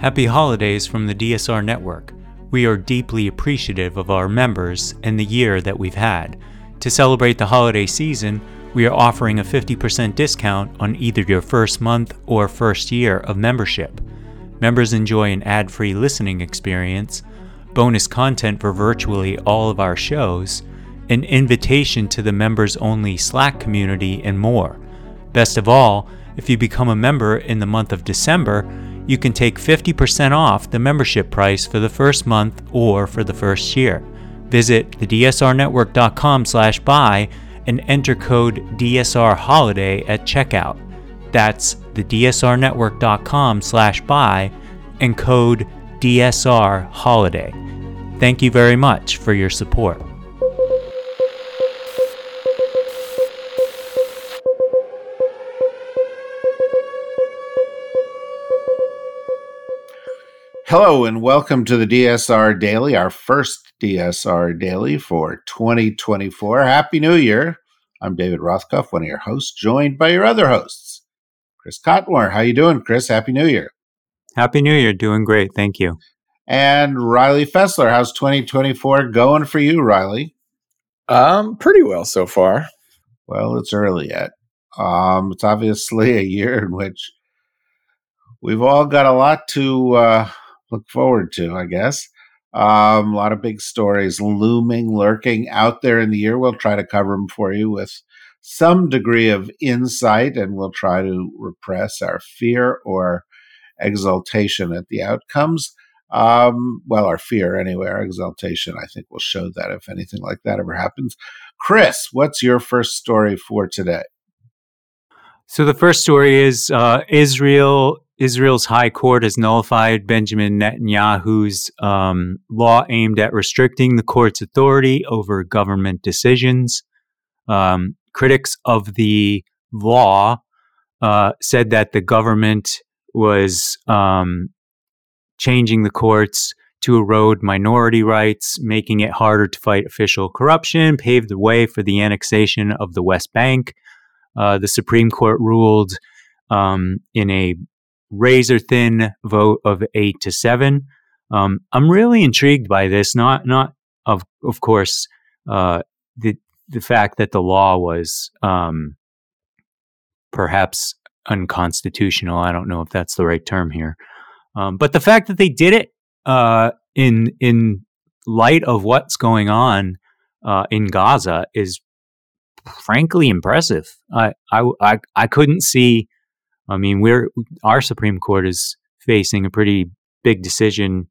Happy holidays from the DSR Network. We are deeply appreciative of our members and the year that we've had. To celebrate the holiday season, we are offering a 50% discount on either your first month or first year of membership. Members enjoy an ad free listening experience, bonus content for virtually all of our shows, an invitation to the members only Slack community, and more. Best of all, if you become a member in the month of December, you can take 50% off the membership price for the first month or for the first year. Visit thedsrnetwork.com/buy and enter code DSR Holiday at checkout. That's thedsrnetwork.com/buy and code DSR Holiday. Thank you very much for your support. Hello and welcome to the DSR Daily, our first DSR Daily for 2024. Happy New Year. I'm David Rothkopf, one of your hosts, joined by your other hosts. Chris Cotmore. How you doing, Chris? Happy New Year. Happy New Year. Doing great. Thank you. And Riley Fessler. How's 2024 going for you, Riley? Um, pretty well so far. Well, it's early yet. Um, it's obviously a year in which we've all got a lot to uh, look forward to, I guess. Um, a lot of big stories looming, lurking out there in the year. We'll try to cover them for you with some degree of insight, and we'll try to repress our fear or exaltation at the outcomes. Um, well, our fear anyway, our exaltation, I think, will show that if anything like that ever happens. Chris, what's your first story for today? So the first story is uh, Israel Israel's High Court has nullified Benjamin Netanyahu's um, law aimed at restricting the court's authority over government decisions. Um, critics of the law uh, said that the government was um, changing the courts to erode minority rights, making it harder to fight official corruption, paved the way for the annexation of the West Bank. Uh, the Supreme Court ruled um, in a razor thin vote of eight to seven. Um, I'm really intrigued by this. Not not of of course uh, the the fact that the law was um, perhaps unconstitutional. I don't know if that's the right term here, um, but the fact that they did it uh, in in light of what's going on uh, in Gaza is frankly impressive. I I I, I couldn't see I mean, we're our Supreme Court is facing a pretty big decision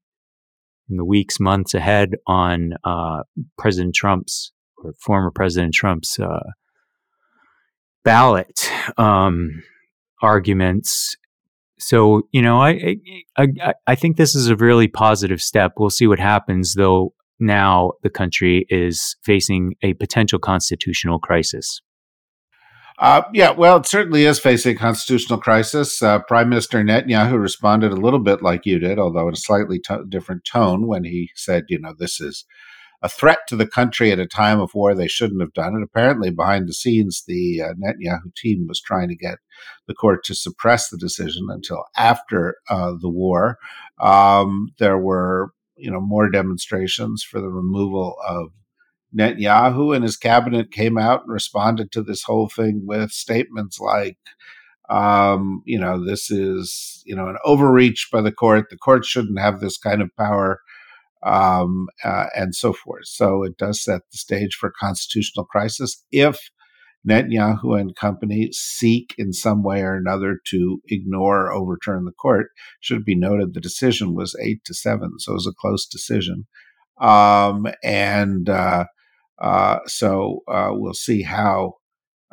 in the weeks, months ahead on uh, President Trump's or former President Trump's uh, ballot um, arguments. So you know, I, I I think this is a really positive step. We'll see what happens, though. Now the country is facing a potential constitutional crisis. Uh, yeah, well, it certainly is facing a constitutional crisis. Uh, Prime Minister Netanyahu responded a little bit like you did, although in a slightly to- different tone, when he said, you know, this is a threat to the country at a time of war. They shouldn't have done it. Apparently, behind the scenes, the uh, Netanyahu team was trying to get the court to suppress the decision until after uh, the war. Um, there were, you know, more demonstrations for the removal of Netanyahu and his cabinet came out and responded to this whole thing with statements like, um, you know, this is, you know, an overreach by the court. The court shouldn't have this kind of power, um, uh, and so forth. So it does set the stage for constitutional crisis if Netanyahu and company seek in some way or another to ignore or overturn the court. Should be noted the decision was eight to seven, so it was a close decision. Um, and uh, uh, so uh, we'll see how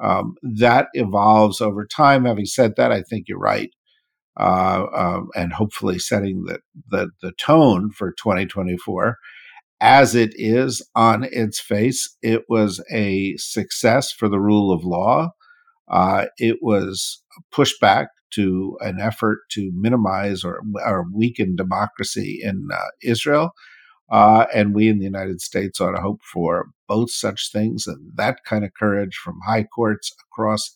um, that evolves over time. Having said that, I think you're right. Uh, um, and hopefully setting the, the, the tone for 2024 as it is on its face. It was a success for the rule of law. Uh, it was pushback to an effort to minimize or, or weaken democracy in uh, Israel. Uh, and we in the United States ought to hope for both such things and that kind of courage from high courts across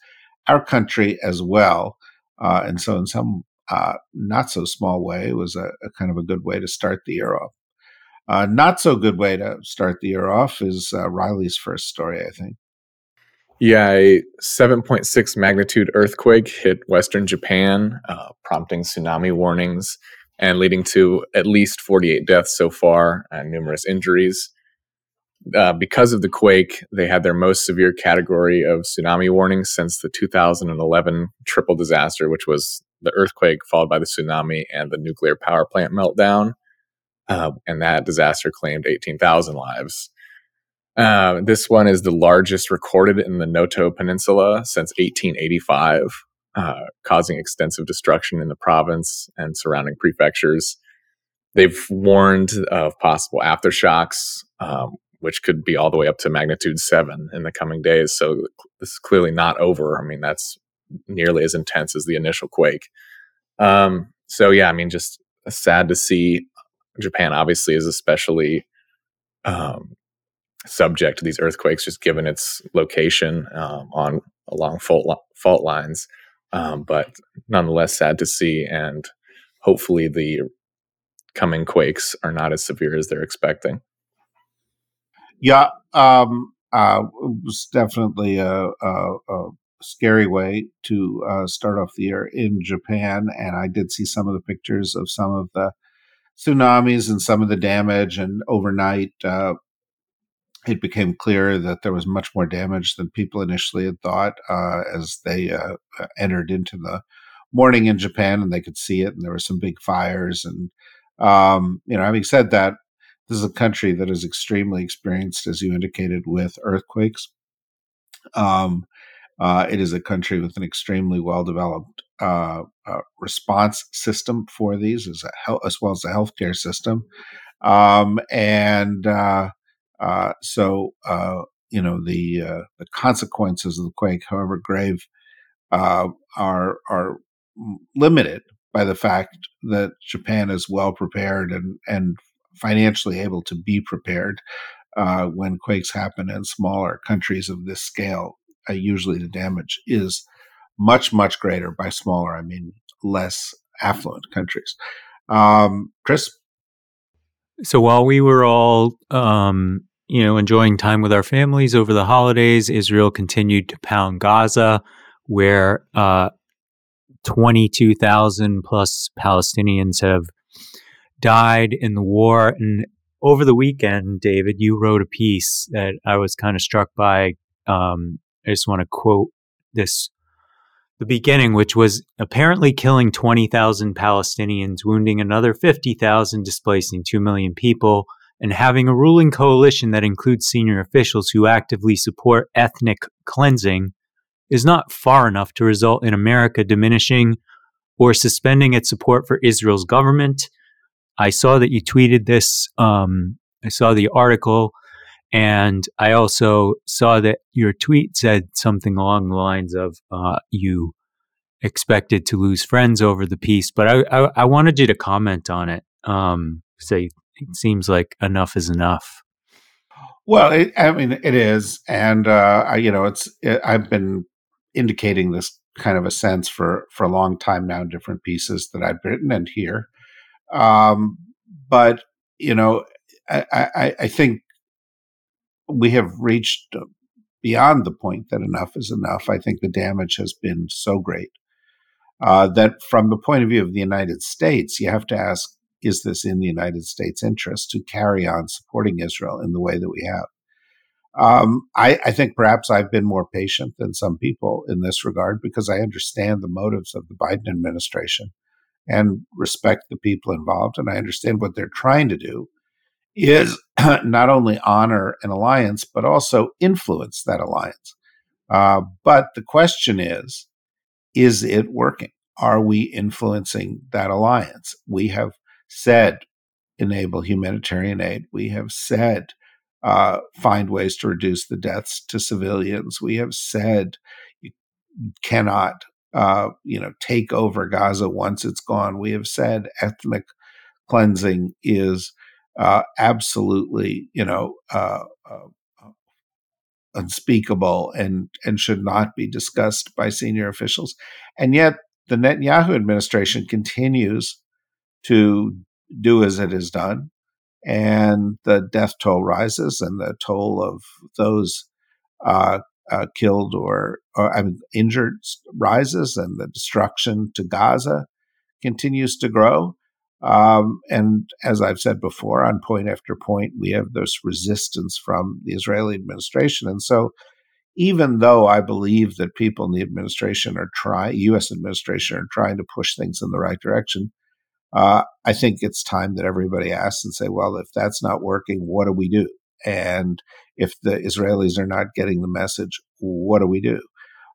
our country as well. Uh, and so, in some uh, not so small way it was a, a, kind of a good way to start the year off. Uh, not so good way to start the year off is uh, Riley's first story, I think. Yeah, a 7.6 magnitude earthquake hit Western Japan, uh, prompting tsunami warnings and leading to at least 48 deaths so far and numerous injuries. Uh, because of the quake, they had their most severe category of tsunami warnings since the 2011 triple disaster, which was the earthquake followed by the tsunami and the nuclear power plant meltdown. Uh, and that disaster claimed 18,000 lives. Uh, this one is the largest recorded in the Noto Peninsula since 1885, uh, causing extensive destruction in the province and surrounding prefectures. They've warned of possible aftershocks, um, which could be all the way up to magnitude seven in the coming days. So this is clearly not over. I mean, that's nearly as intense as the initial quake. Um, so yeah, I mean, just sad to see. Japan obviously is especially um, subject to these earthquakes, just given its location um, on along fault fault lines. Um, but nonetheless, sad to see, and hopefully the coming quakes are not as severe as they're expecting. Yeah, um, uh, it was definitely a, a, a scary way to uh, start off the year in Japan, and I did see some of the pictures of some of the tsunamis and some of the damage. And overnight, uh, it became clear that there was much more damage than people initially had thought uh, as they uh, uh, entered into the morning in Japan, and they could see it, and there were some big fires. And um, you know, having said that, this is a country that is extremely experienced, as you indicated, with earthquakes. Um, uh, it is a country with an extremely well developed uh, uh, response system for these, as, a, as well as a healthcare system. Um, and uh, uh, so, uh, you know, the the consequences of the quake, however grave, are are limited by the fact that Japan is well prepared and and financially able to be prepared uh, when quakes happen in smaller countries of this scale. Uh, usually, the damage is much much greater. By smaller, I mean less affluent countries. Um, Chris. So while we were all, um, you know, enjoying time with our families over the holidays, Israel continued to pound Gaza, where uh, 22,000 plus Palestinians have died in the war. And over the weekend, David, you wrote a piece that I was kind of struck by. Um, I just want to quote this the beginning, which was apparently killing 20,000 Palestinians, wounding another 50,000, displacing 2 million people, and having a ruling coalition that includes senior officials who actively support ethnic cleansing is not far enough to result in America diminishing or suspending its support for Israel's government I saw that you tweeted this. Um, I saw the article, and I also saw that your tweet said something along the lines of uh, you expected to lose friends over the piece. But I, I, I wanted you to comment on it. Um, say it seems like enough is enough. Well, it, I mean, it is, and uh, I, you know, it's. It, I've been indicating this kind of a sense for for a long time now, in different pieces that I've written and here. Um, but you know, I, I, I think we have reached beyond the point that enough is enough. I think the damage has been so great uh, that, from the point of view of the United States, you have to ask: Is this in the United States' interest to carry on supporting Israel in the way that we have? Um, I, I, think perhaps I've been more patient than some people in this regard because I understand the motives of the Biden administration and respect the people involved. And I understand what they're trying to do is not only honor an alliance, but also influence that alliance. Uh, but the question is, is it working? Are we influencing that alliance? We have said enable humanitarian aid. We have said uh, find ways to reduce the deaths to civilians. We have said you cannot uh, you know, take over Gaza once it's gone. We have said ethnic cleansing is uh, absolutely, you know, uh, uh, unspeakable and and should not be discussed by senior officials. And yet, the Netanyahu administration continues to do as it is done, and the death toll rises, and the toll of those uh, uh, killed or, or I mean, injured rises, and the destruction to Gaza continues to grow. Um, and as I've said before, on point after point, we have this resistance from the Israeli administration. And so, even though I believe that people in the administration are trying, U.S. administration are trying to push things in the right direction, uh, I think it's time that everybody asks and say, well, if that's not working, what do we do? And if the Israelis are not getting the message, what do we do?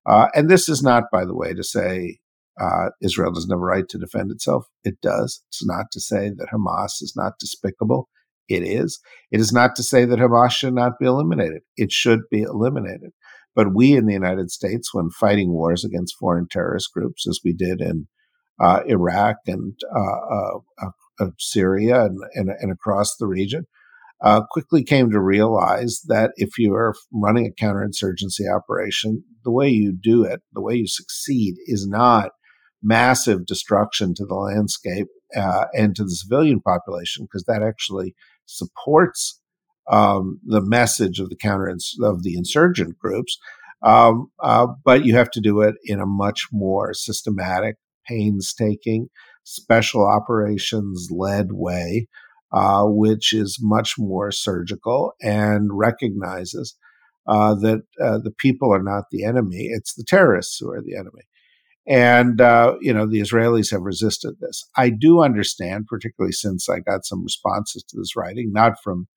Uh, and this is not, by the way, to say uh, Israel doesn't have a right to defend itself. It does. It's not to say that Hamas is not despicable. It is. It is not to say that Hamas should not be eliminated. It should be eliminated. But we in the United States, when fighting wars against foreign terrorist groups, as we did in uh, Iraq and uh, uh, uh Syria and, and, and, across the region, quickly came to realize that if you are running a counterinsurgency operation, the way you do it, the way you succeed, is not massive destruction to the landscape uh, and to the civilian population, because that actually supports um, the message of the counter of the insurgent groups. Um, uh, but you have to do it in a much more systematic, painstaking, special operations led way, uh, which is much more surgical and recognizes uh, that uh, the people are not the enemy; it's the terrorists who are the enemy. And, uh, you know, the Israelis have resisted this. I do understand, particularly since I got some responses to this writing, not from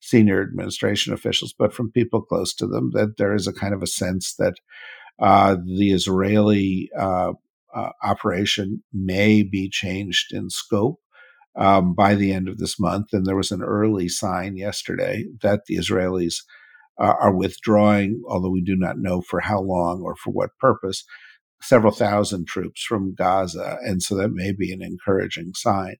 senior administration officials, but from people close to them, that there is a kind of a sense that uh, the Israeli uh, uh, operation may be changed in scope um, by the end of this month. And there was an early sign yesterday that the Israelis uh, are withdrawing, although we do not know for how long or for what purpose, several thousand troops from Gaza. And so that may be an encouraging sign.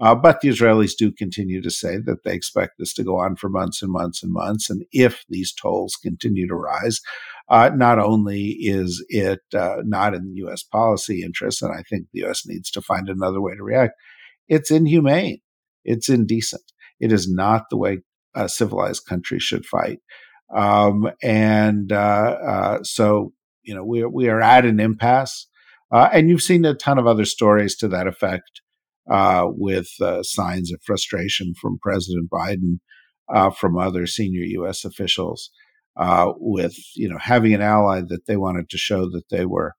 Uh, but the Israelis do continue to say that they expect this to go on for months and months and months. And if these tolls continue to rise, uh, not only is it uh, not in the U.S. policy interest, and I think the U.S. needs to find another way to react, it's inhumane. It's indecent. It is not the way a civilized country should fight. Um, and uh, uh, so, you know, we, we are at an impasse. Uh, and you've seen a ton of other stories to that effect uh, with uh, signs of frustration from President Biden, uh, from other senior U.S. officials, uh, with you know having an ally that they wanted to show that they were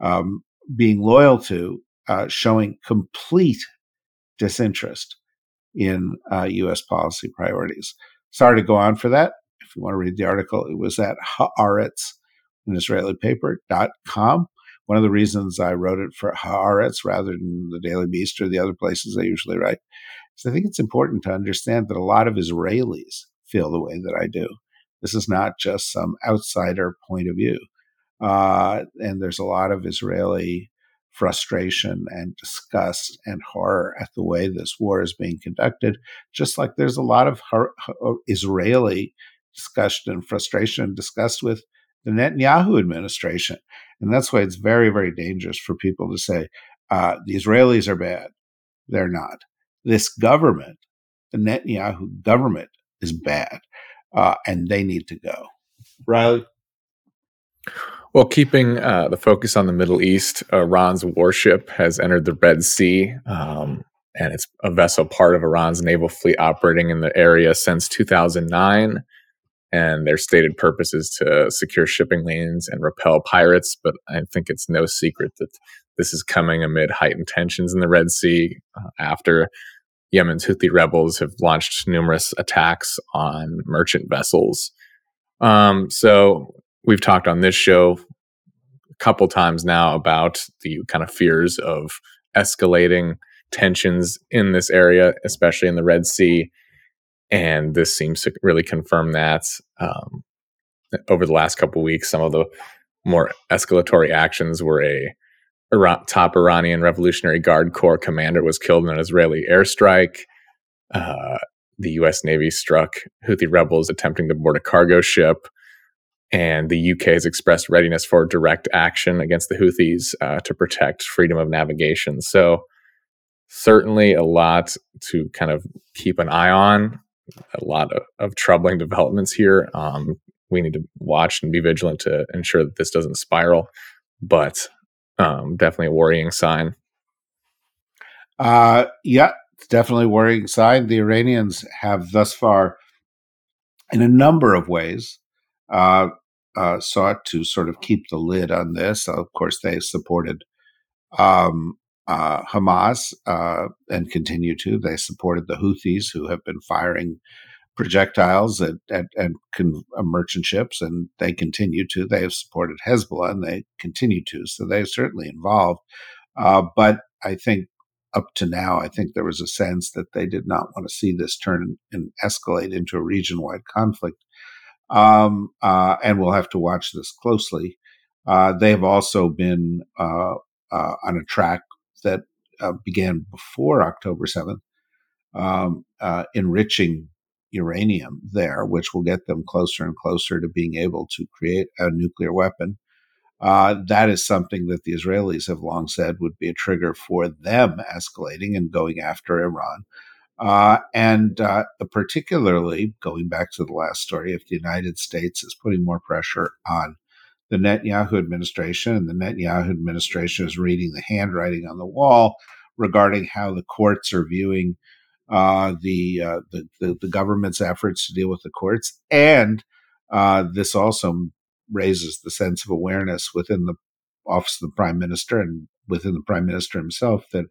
um, being loyal to, uh, showing complete disinterest in U.S. Policy priorities. Sorry to go on for that. If you want to read the article, it was at Haaretz, an Israeli paper, dot com one of the reasons I wrote it for Haaretz rather than the Daily Beast or the other places I usually write is I think it's important to understand that a lot of Israelis feel the way that I do. This is not just some outsider point of view. Uh, and there's a lot of Israeli frustration and disgust and horror at the way this war is being conducted, just like there's a lot of Israeli discussion and frustration and disgust with the Netanyahu administration. And that's why it's very, very dangerous for people to say, uh, the Israelis are bad. They're not. This government, the Netanyahu government, is bad, uh, and they need to go. Riley? Well, keeping uh, the focus on the Middle East, Iran's warship has entered the Red Sea, um, and it's a vessel part of Iran's naval fleet operating in the area since 2009 and their stated purpose is to secure shipping lanes and repel pirates. But I think it's no secret that this is coming amid heightened tensions in the Red Sea uh, after Yemen's Houthi rebels have launched numerous attacks on merchant vessels. Um, so we've talked on this show a couple times now about the kind of fears of escalating tensions in this area, especially in the Red Sea and this seems to really confirm that. Um, over the last couple weeks, some of the more escalatory actions were a Iran, top Iranian Revolutionary Guard Corps commander was killed in an Israeli airstrike. Uh, the U.S. Navy struck Houthi rebels attempting to board a cargo ship, and the UK has expressed readiness for direct action against the Houthis uh, to protect freedom of navigation. So, certainly a lot to kind of keep an eye on. A lot of, of troubling developments here. Um, we need to watch and be vigilant to ensure that this doesn't spiral, but um, definitely a worrying sign. Uh, yeah, it's definitely a worrying sign. The Iranians have thus far, in a number of ways, uh, uh, sought to sort of keep the lid on this. Of course, they supported um, uh, Hamas uh, and continue to. They supported the Houthis, who have been firing projectiles at, at, at con- uh, merchant ships, and they continue to. They have supported Hezbollah, and they continue to. So they're certainly involved. Uh, but I think up to now, I think there was a sense that they did not want to see this turn and escalate into a region wide conflict. Um, uh, and we'll have to watch this closely. Uh, they have also been uh on a track that uh, began before October 7th, um, uh, enriching uranium there, which will get them closer and closer to being able to create a nuclear weapon. Uh, that is something that the Israelis have long said would be a trigger for them escalating and going after Iran. Uh, and uh, particularly going back to the last story, if the United States is putting more pressure on the Netanyahu administration, and the Netanyahu administration is reading the handwriting on the wall regarding how the courts are viewing uh, the, uh, the, the, the government's efforts to deal with the courts, and uh, this also raises the sense of awareness within the office of the prime minister and within the prime minister himself that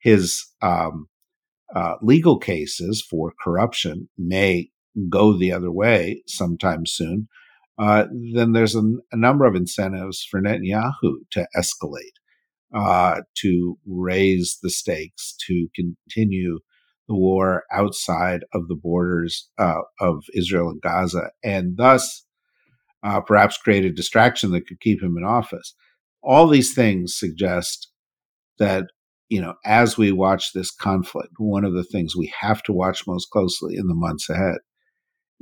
his um, uh, legal cases for corruption may go the other way sometime soon, uh, then there's a, a, number of incentives for Netanyahu to escalate, uh, to raise the stakes, to continue the war outside of the borders uh, of Israel and Gaza, and thus uh, perhaps create a distraction that could keep him in office. All these things suggest that you know, as we watch this conflict, one of the things we have to watch most closely in the months ahead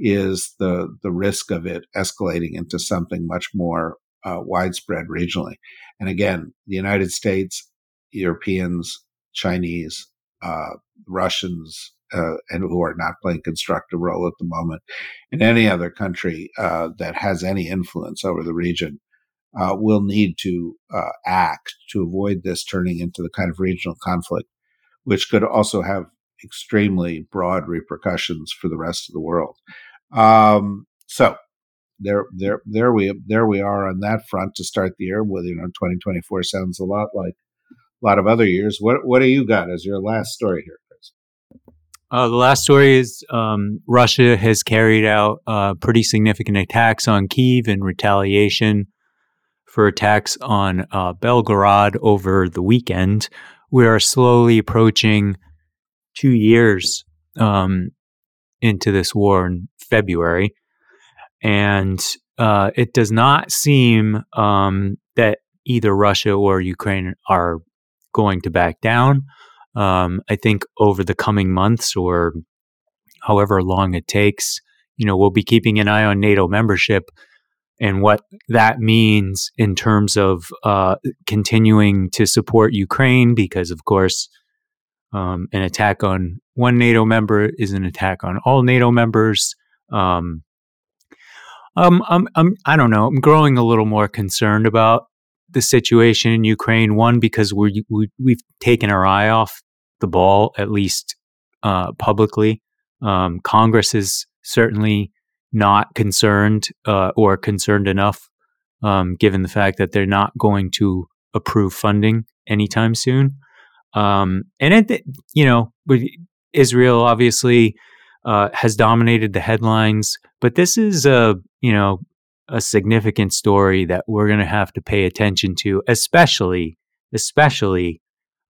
is the the risk of it escalating into something much more uh, widespread regionally. And again, the United States, Europeans, Chinese, uh, Russians, uh, and who are not playing constructive role at the moment, and any other country uh, that has any influence over the region uh, will need to uh, act to avoid this turning into the kind of regional conflict, which could also have extremely broad repercussions for the rest of the world. Um, so there, there, there we, there we are on that front to start the year. With you know, 2024 sounds a lot like a lot of other years. What, what do you got as your last story here, Chris? Uh, the last story is um, Russia has carried out uh, pretty significant attacks on Kiev in retaliation for attacks on uh, Belgorod over the weekend. We are slowly approaching two years um, into this war in February. And uh, it does not seem um, that either Russia or Ukraine are going to back down. Um, I think over the coming months or however long it takes, you know, we'll be keeping an eye on NATO membership and what that means in terms of uh, continuing to support Ukraine, because of course, um, an attack on one NATO member is an attack on all NATO members. Um, um, I'm, I'm, I don't know. I'm growing a little more concerned about the situation in Ukraine. One, because we we, we've taken our eye off the ball, at least uh, publicly. Um, Congress is certainly not concerned uh, or concerned enough, um, given the fact that they're not going to approve funding anytime soon. Um, and it, you know, Israel obviously uh, has dominated the headlines, but this is a you know a significant story that we're going to have to pay attention to, especially especially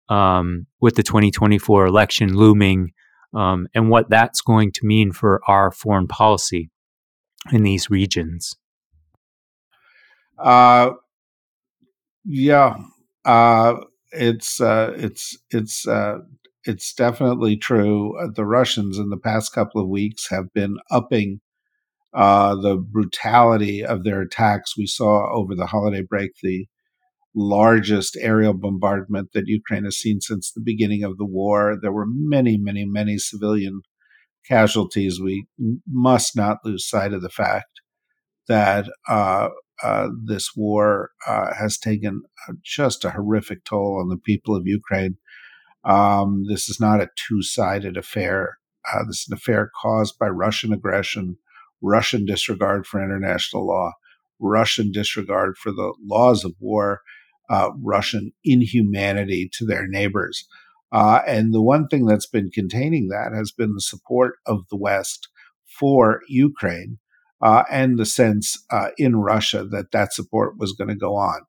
um, with the 2024 election looming. Um, and what that's going to mean for our foreign policy in these regions? Uh, yeah, uh, it's uh, it's it's uh, it's definitely true. Uh, the Russians in the past couple of weeks have been upping uh, the brutality of their attacks. We saw over the holiday break the largest aerial bombardment that Ukraine has seen since the beginning of the war. There were many, many, many civilian casualties. We must not lose sight of the fact that uh, uh, this war uh, has taken just a horrific toll on the people of Ukraine. Um, this is not a two sided affair. Uh, this is an affair caused by Russian aggression, Russian disregard for international law, Russian disregard for the laws of war, uh, Russian inhumanity to their neighbors. Uh, and the one thing that's been containing that has been the support of the West for Ukraine uh, and the sense uh, in Russia that that support was going to go on.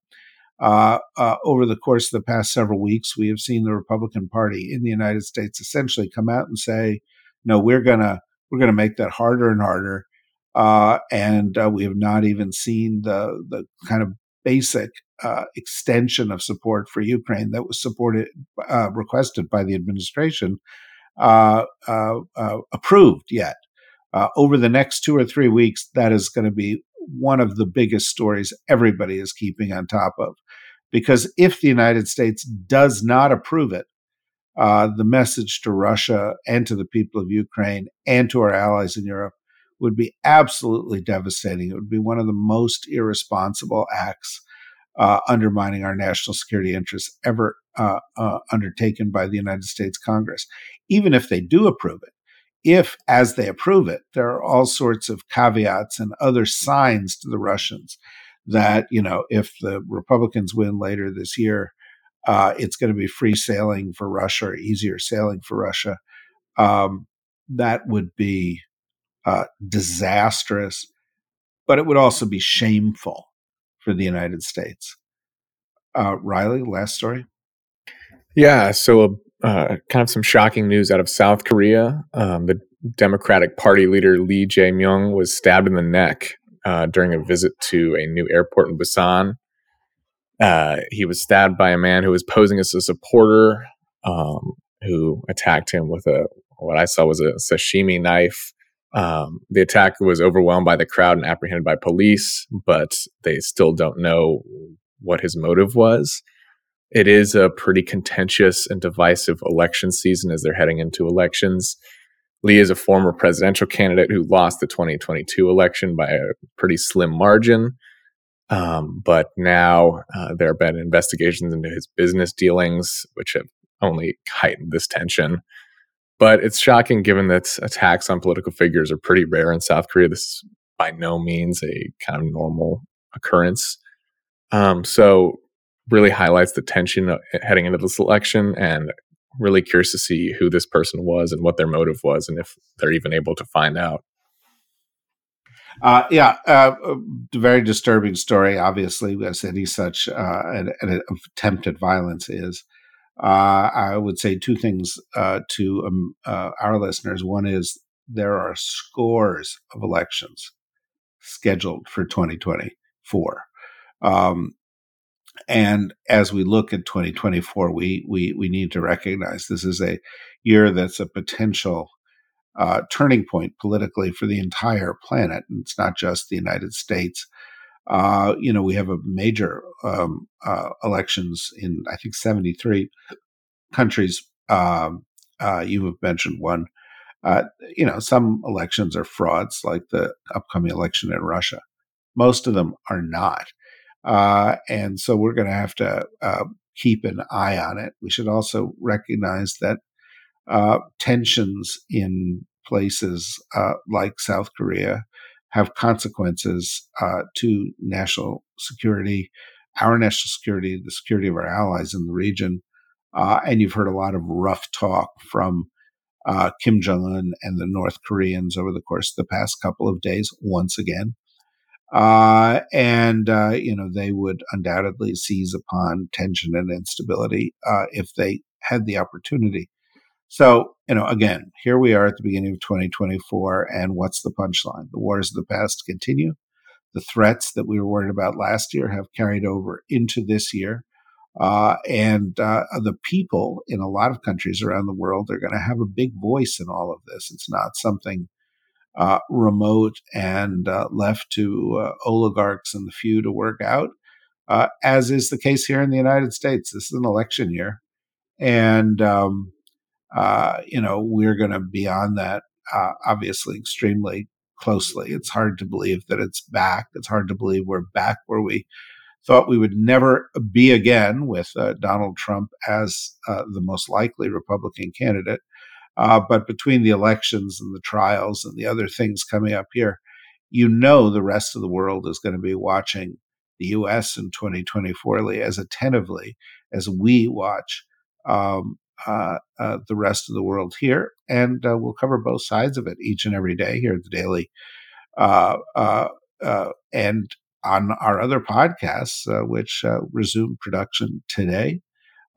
Uh, uh, over the course of the past several weeks, we have seen the Republican Party in the United States essentially come out and say, "No, we're gonna we're gonna make that harder and harder." Uh, and uh, we have not even seen the the kind of basic uh, extension of support for Ukraine that was supported requested by the administration approved yet. over the next two or three weeks, that is going to be one of the biggest stories everybody is keeping on top of. Because if the United States does not approve it, uh, the message to Russia and to the people of Ukraine and to our allies in Europe would be absolutely devastating. It would be one of the most irresponsible acts uh, undermining our national security interests ever uh, uh undertaken by the United States Congress. Even if they do approve it, if, as they approve it, there are all sorts of caveats and other signs to the Russians that, you know, if the Republicans win later this year, uh, it's going to be free sailing for Russia or easier sailing for Russia. Um, that would be uh, disastrous, but it would also be shameful for the United States. Uh, Riley, last story. Yeah, so uh, kind of some shocking news out of South Korea. Um, the Democratic Party leader Lee Jae-myung was stabbed in the neck uh, during a visit to a new airport in Busan. Uh, he was stabbed by a man who was posing as a supporter, um, who attacked him with a what I saw was a sashimi knife. Um, the attacker was overwhelmed by the crowd and apprehended by police, but they still don't know what his motive was it is a pretty contentious and divisive election season as they're heading into elections. Lee is a former presidential candidate who lost the 2022 election by a pretty slim margin. Um, but now uh, there have been investigations into his business dealings, which have only heightened this tension. But it's shocking given that attacks on political figures are pretty rare in South Korea. This is by no means a kind of normal occurrence. Um, so really highlights the tension uh, heading into this election and really curious to see who this person was and what their motive was and if they're even able to find out. Uh, yeah, uh, very disturbing story. Obviously, as any such uh, an, an, attempt at violence is. Uh, I would say two things uh, to um, uh, our listeners. One is there are scores of elections scheduled for 2024. Um, and as we look at 2024, we we we need to recognize this is a year that's a potential uh, turning point politically for the entire planet. And it's not just the United States. Uh, you know, we have a major um, uh, elections in I think 73 countries. Um, uh, you have mentioned one. Uh, you know, some elections are frauds, like the upcoming election in Russia. Most of them are not. Uh, and so we're going to have to uh, keep an eye on it. We should also recognize that uh, tensions in places uh, like South Korea have consequences uh, to national security, our national security, the security of our allies in the region. Uh, and you've heard a lot of rough talk from Kim Jong un and the North Koreans over the course of the past couple of days, once again. Uh, and, uh, you know, they would undoubtedly seize upon tension and instability uh, if they had the opportunity. So, you know, again, here we are at the beginning of 2024, and what's the punchline? The wars of the past continue. The threats that we were worried about last year have carried over into this year. Uh, and uh, the people in a lot of countries around the world are going to have a big voice in all of this. It's not something uh, remote and uh, left to uh, oligarchs and the few to work out, uh, as is the case here in the United States. This is an election year, and um, uh, you know we're going to be on that uh, obviously extremely closely. It's hard to believe that it's back. It's hard to believe we're back where we thought we would never be again with Donald Trump as the most likely Republican candidate. Uh, but between the elections and the trials and the other things coming up here, you know the rest of the world is going to be watching the U.S. in 2024 as attentively as we watch um, uh, uh, the rest of the world here. And uh, we'll cover both sides of it each and every day here at the Daily. Uh, uh, and on our other podcasts, which resume production today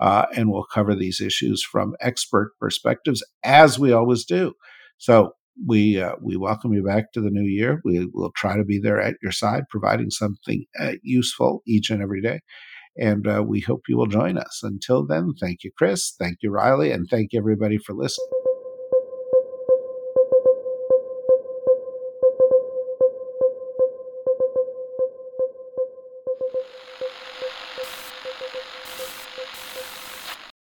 uh, and we'll cover these issues from expert perspectives as we always do. So we uh, we welcome you back to the new year. We will try to be there at your side, providing something uh, useful each and every day. And uh, we hope you will join us. Until then, thank you, Chris. Thank you, Riley. And thank you, everybody, for listening.